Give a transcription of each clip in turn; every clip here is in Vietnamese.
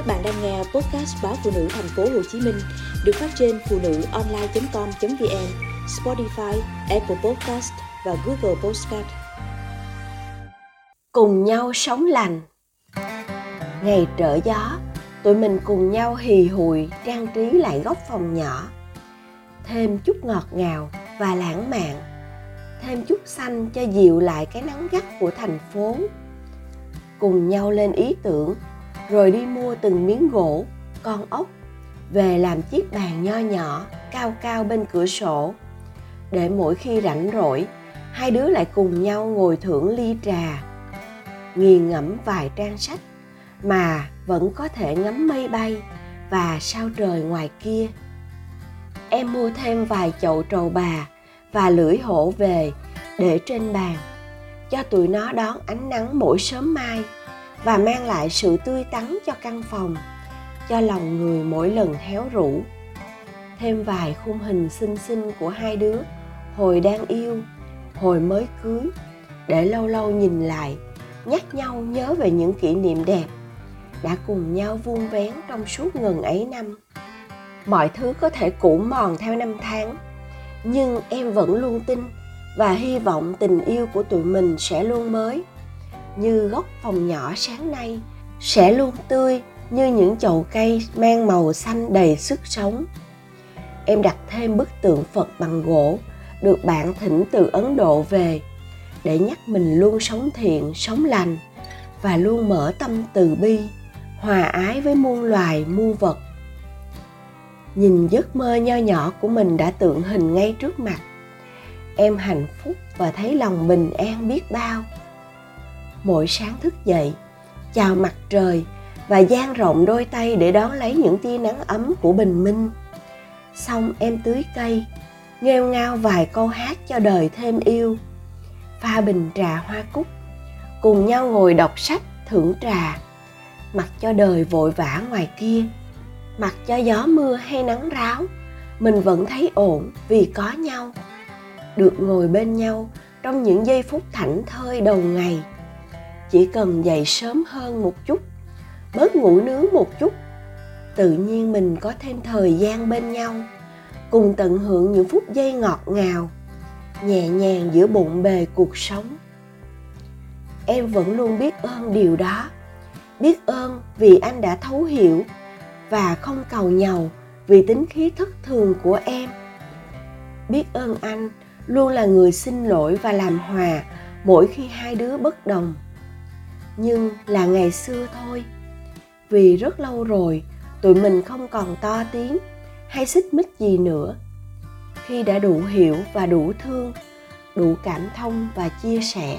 Các bạn đang nghe podcast báo phụ nữ thành phố Hồ Chí Minh được phát trên phụ nữ online.com.vn, Spotify, Apple Podcast và Google Podcast. Cùng nhau sống lành. Ngày trở gió, tụi mình cùng nhau hì hùi trang trí lại góc phòng nhỏ. Thêm chút ngọt ngào và lãng mạn. Thêm chút xanh cho dịu lại cái nắng gắt của thành phố. Cùng nhau lên ý tưởng rồi đi mua từng miếng gỗ, con ốc, về làm chiếc bàn nho nhỏ, cao cao bên cửa sổ. Để mỗi khi rảnh rỗi, hai đứa lại cùng nhau ngồi thưởng ly trà. Nghiền ngẫm vài trang sách mà vẫn có thể ngắm mây bay và sao trời ngoài kia. Em mua thêm vài chậu trầu bà và lưỡi hổ về để trên bàn, cho tụi nó đón ánh nắng mỗi sớm mai và mang lại sự tươi tắn cho căn phòng, cho lòng người mỗi lần héo rũ. Thêm vài khung hình xinh xinh của hai đứa, hồi đang yêu, hồi mới cưới, để lâu lâu nhìn lại, nhắc nhau nhớ về những kỷ niệm đẹp đã cùng nhau vuông vén trong suốt ngần ấy năm. Mọi thứ có thể cũ mòn theo năm tháng, nhưng em vẫn luôn tin và hy vọng tình yêu của tụi mình sẽ luôn mới như góc phòng nhỏ sáng nay, sẽ luôn tươi như những chậu cây mang màu xanh đầy sức sống. Em đặt thêm bức tượng phật bằng gỗ được bạn thỉnh từ ấn độ về để nhắc mình luôn sống thiện, sống lành và luôn mở tâm từ bi, hòa ái với muôn loài, muôn vật. Nhìn giấc mơ nho nhỏ của mình đã tượng hình ngay trước mặt. Em hạnh phúc và thấy lòng bình an biết bao mỗi sáng thức dậy, chào mặt trời và dang rộng đôi tay để đón lấy những tia nắng ấm của bình minh. Xong em tưới cây, nghêu ngao vài câu hát cho đời thêm yêu. Pha bình trà hoa cúc, cùng nhau ngồi đọc sách thưởng trà. Mặc cho đời vội vã ngoài kia, mặc cho gió mưa hay nắng ráo, mình vẫn thấy ổn vì có nhau. Được ngồi bên nhau trong những giây phút thảnh thơi đầu ngày chỉ cần dậy sớm hơn một chút, bớt ngủ nướng một chút, tự nhiên mình có thêm thời gian bên nhau, cùng tận hưởng những phút giây ngọt ngào, nhẹ nhàng giữa bụng bề cuộc sống. Em vẫn luôn biết ơn điều đó, biết ơn vì anh đã thấu hiểu và không cầu nhầu vì tính khí thất thường của em. Biết ơn anh luôn là người xin lỗi và làm hòa mỗi khi hai đứa bất đồng nhưng là ngày xưa thôi. Vì rất lâu rồi, tụi mình không còn to tiếng hay xích mích gì nữa. Khi đã đủ hiểu và đủ thương, đủ cảm thông và chia sẻ.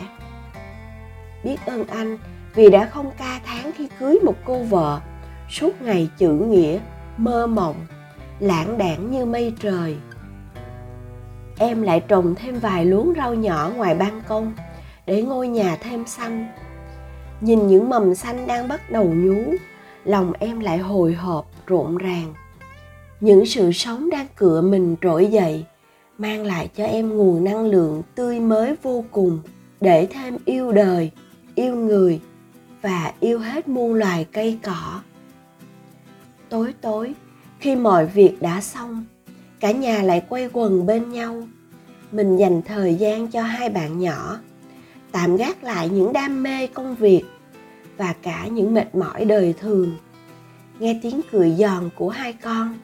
Biết ơn anh vì đã không ca tháng khi cưới một cô vợ, suốt ngày chữ nghĩa, mơ mộng, lãng đãng như mây trời. Em lại trồng thêm vài luống rau nhỏ ngoài ban công để ngôi nhà thêm xanh nhìn những mầm xanh đang bắt đầu nhú, lòng em lại hồi hộp, rộn ràng. Những sự sống đang cựa mình trỗi dậy, mang lại cho em nguồn năng lượng tươi mới vô cùng, để thêm yêu đời, yêu người, và yêu hết muôn loài cây cỏ. Tối tối, khi mọi việc đã xong, cả nhà lại quay quần bên nhau. Mình dành thời gian cho hai bạn nhỏ tạm gác lại những đam mê công việc và cả những mệt mỏi đời thường. Nghe tiếng cười giòn của hai con,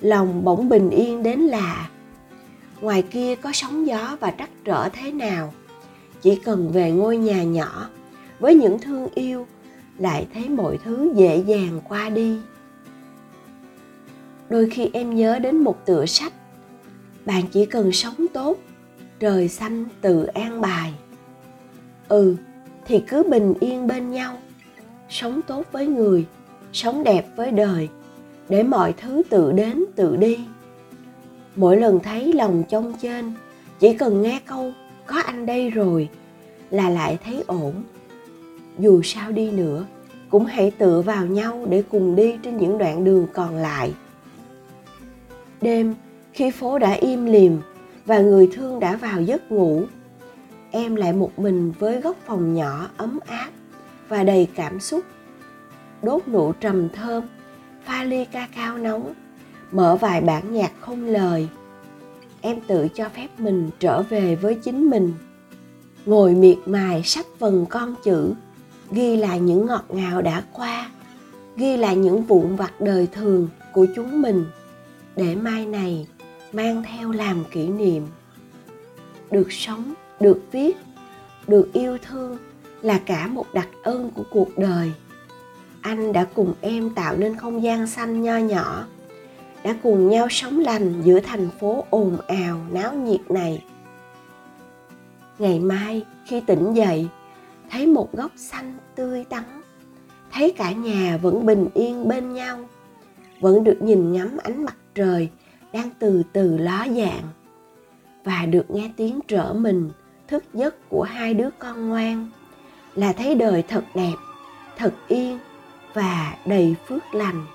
lòng bỗng bình yên đến lạ. Ngoài kia có sóng gió và trắc trở thế nào? Chỉ cần về ngôi nhà nhỏ với những thương yêu, lại thấy mọi thứ dễ dàng qua đi. Đôi khi em nhớ đến một tựa sách, bạn chỉ cần sống tốt, trời xanh tự an bài ừ thì cứ bình yên bên nhau. Sống tốt với người, sống đẹp với đời, để mọi thứ tự đến tự đi. Mỗi lần thấy lòng trong trên chỉ cần nghe câu, có anh đây rồi, là lại thấy ổn. Dù sao đi nữa, cũng hãy tựa vào nhau để cùng đi trên những đoạn đường còn lại. Đêm, khi phố đã im lìm và người thương đã vào giấc ngủ em lại một mình với góc phòng nhỏ ấm áp và đầy cảm xúc. Đốt nụ trầm thơm, pha ly ca cao nóng, mở vài bản nhạc không lời. Em tự cho phép mình trở về với chính mình. Ngồi miệt mài sách vần con chữ, ghi lại những ngọt ngào đã qua, ghi lại những vụn vặt đời thường của chúng mình, để mai này mang theo làm kỷ niệm. Được sống được viết, được yêu thương là cả một đặc ân của cuộc đời. Anh đã cùng em tạo nên không gian xanh nho nhỏ, đã cùng nhau sống lành giữa thành phố ồn ào, náo nhiệt này. Ngày mai khi tỉnh dậy, thấy một góc xanh tươi tắn, thấy cả nhà vẫn bình yên bên nhau, vẫn được nhìn ngắm ánh mặt trời đang từ từ ló dạng và được nghe tiếng trở mình thức giấc của hai đứa con ngoan, là thấy đời thật đẹp, thật yên và đầy phước lành.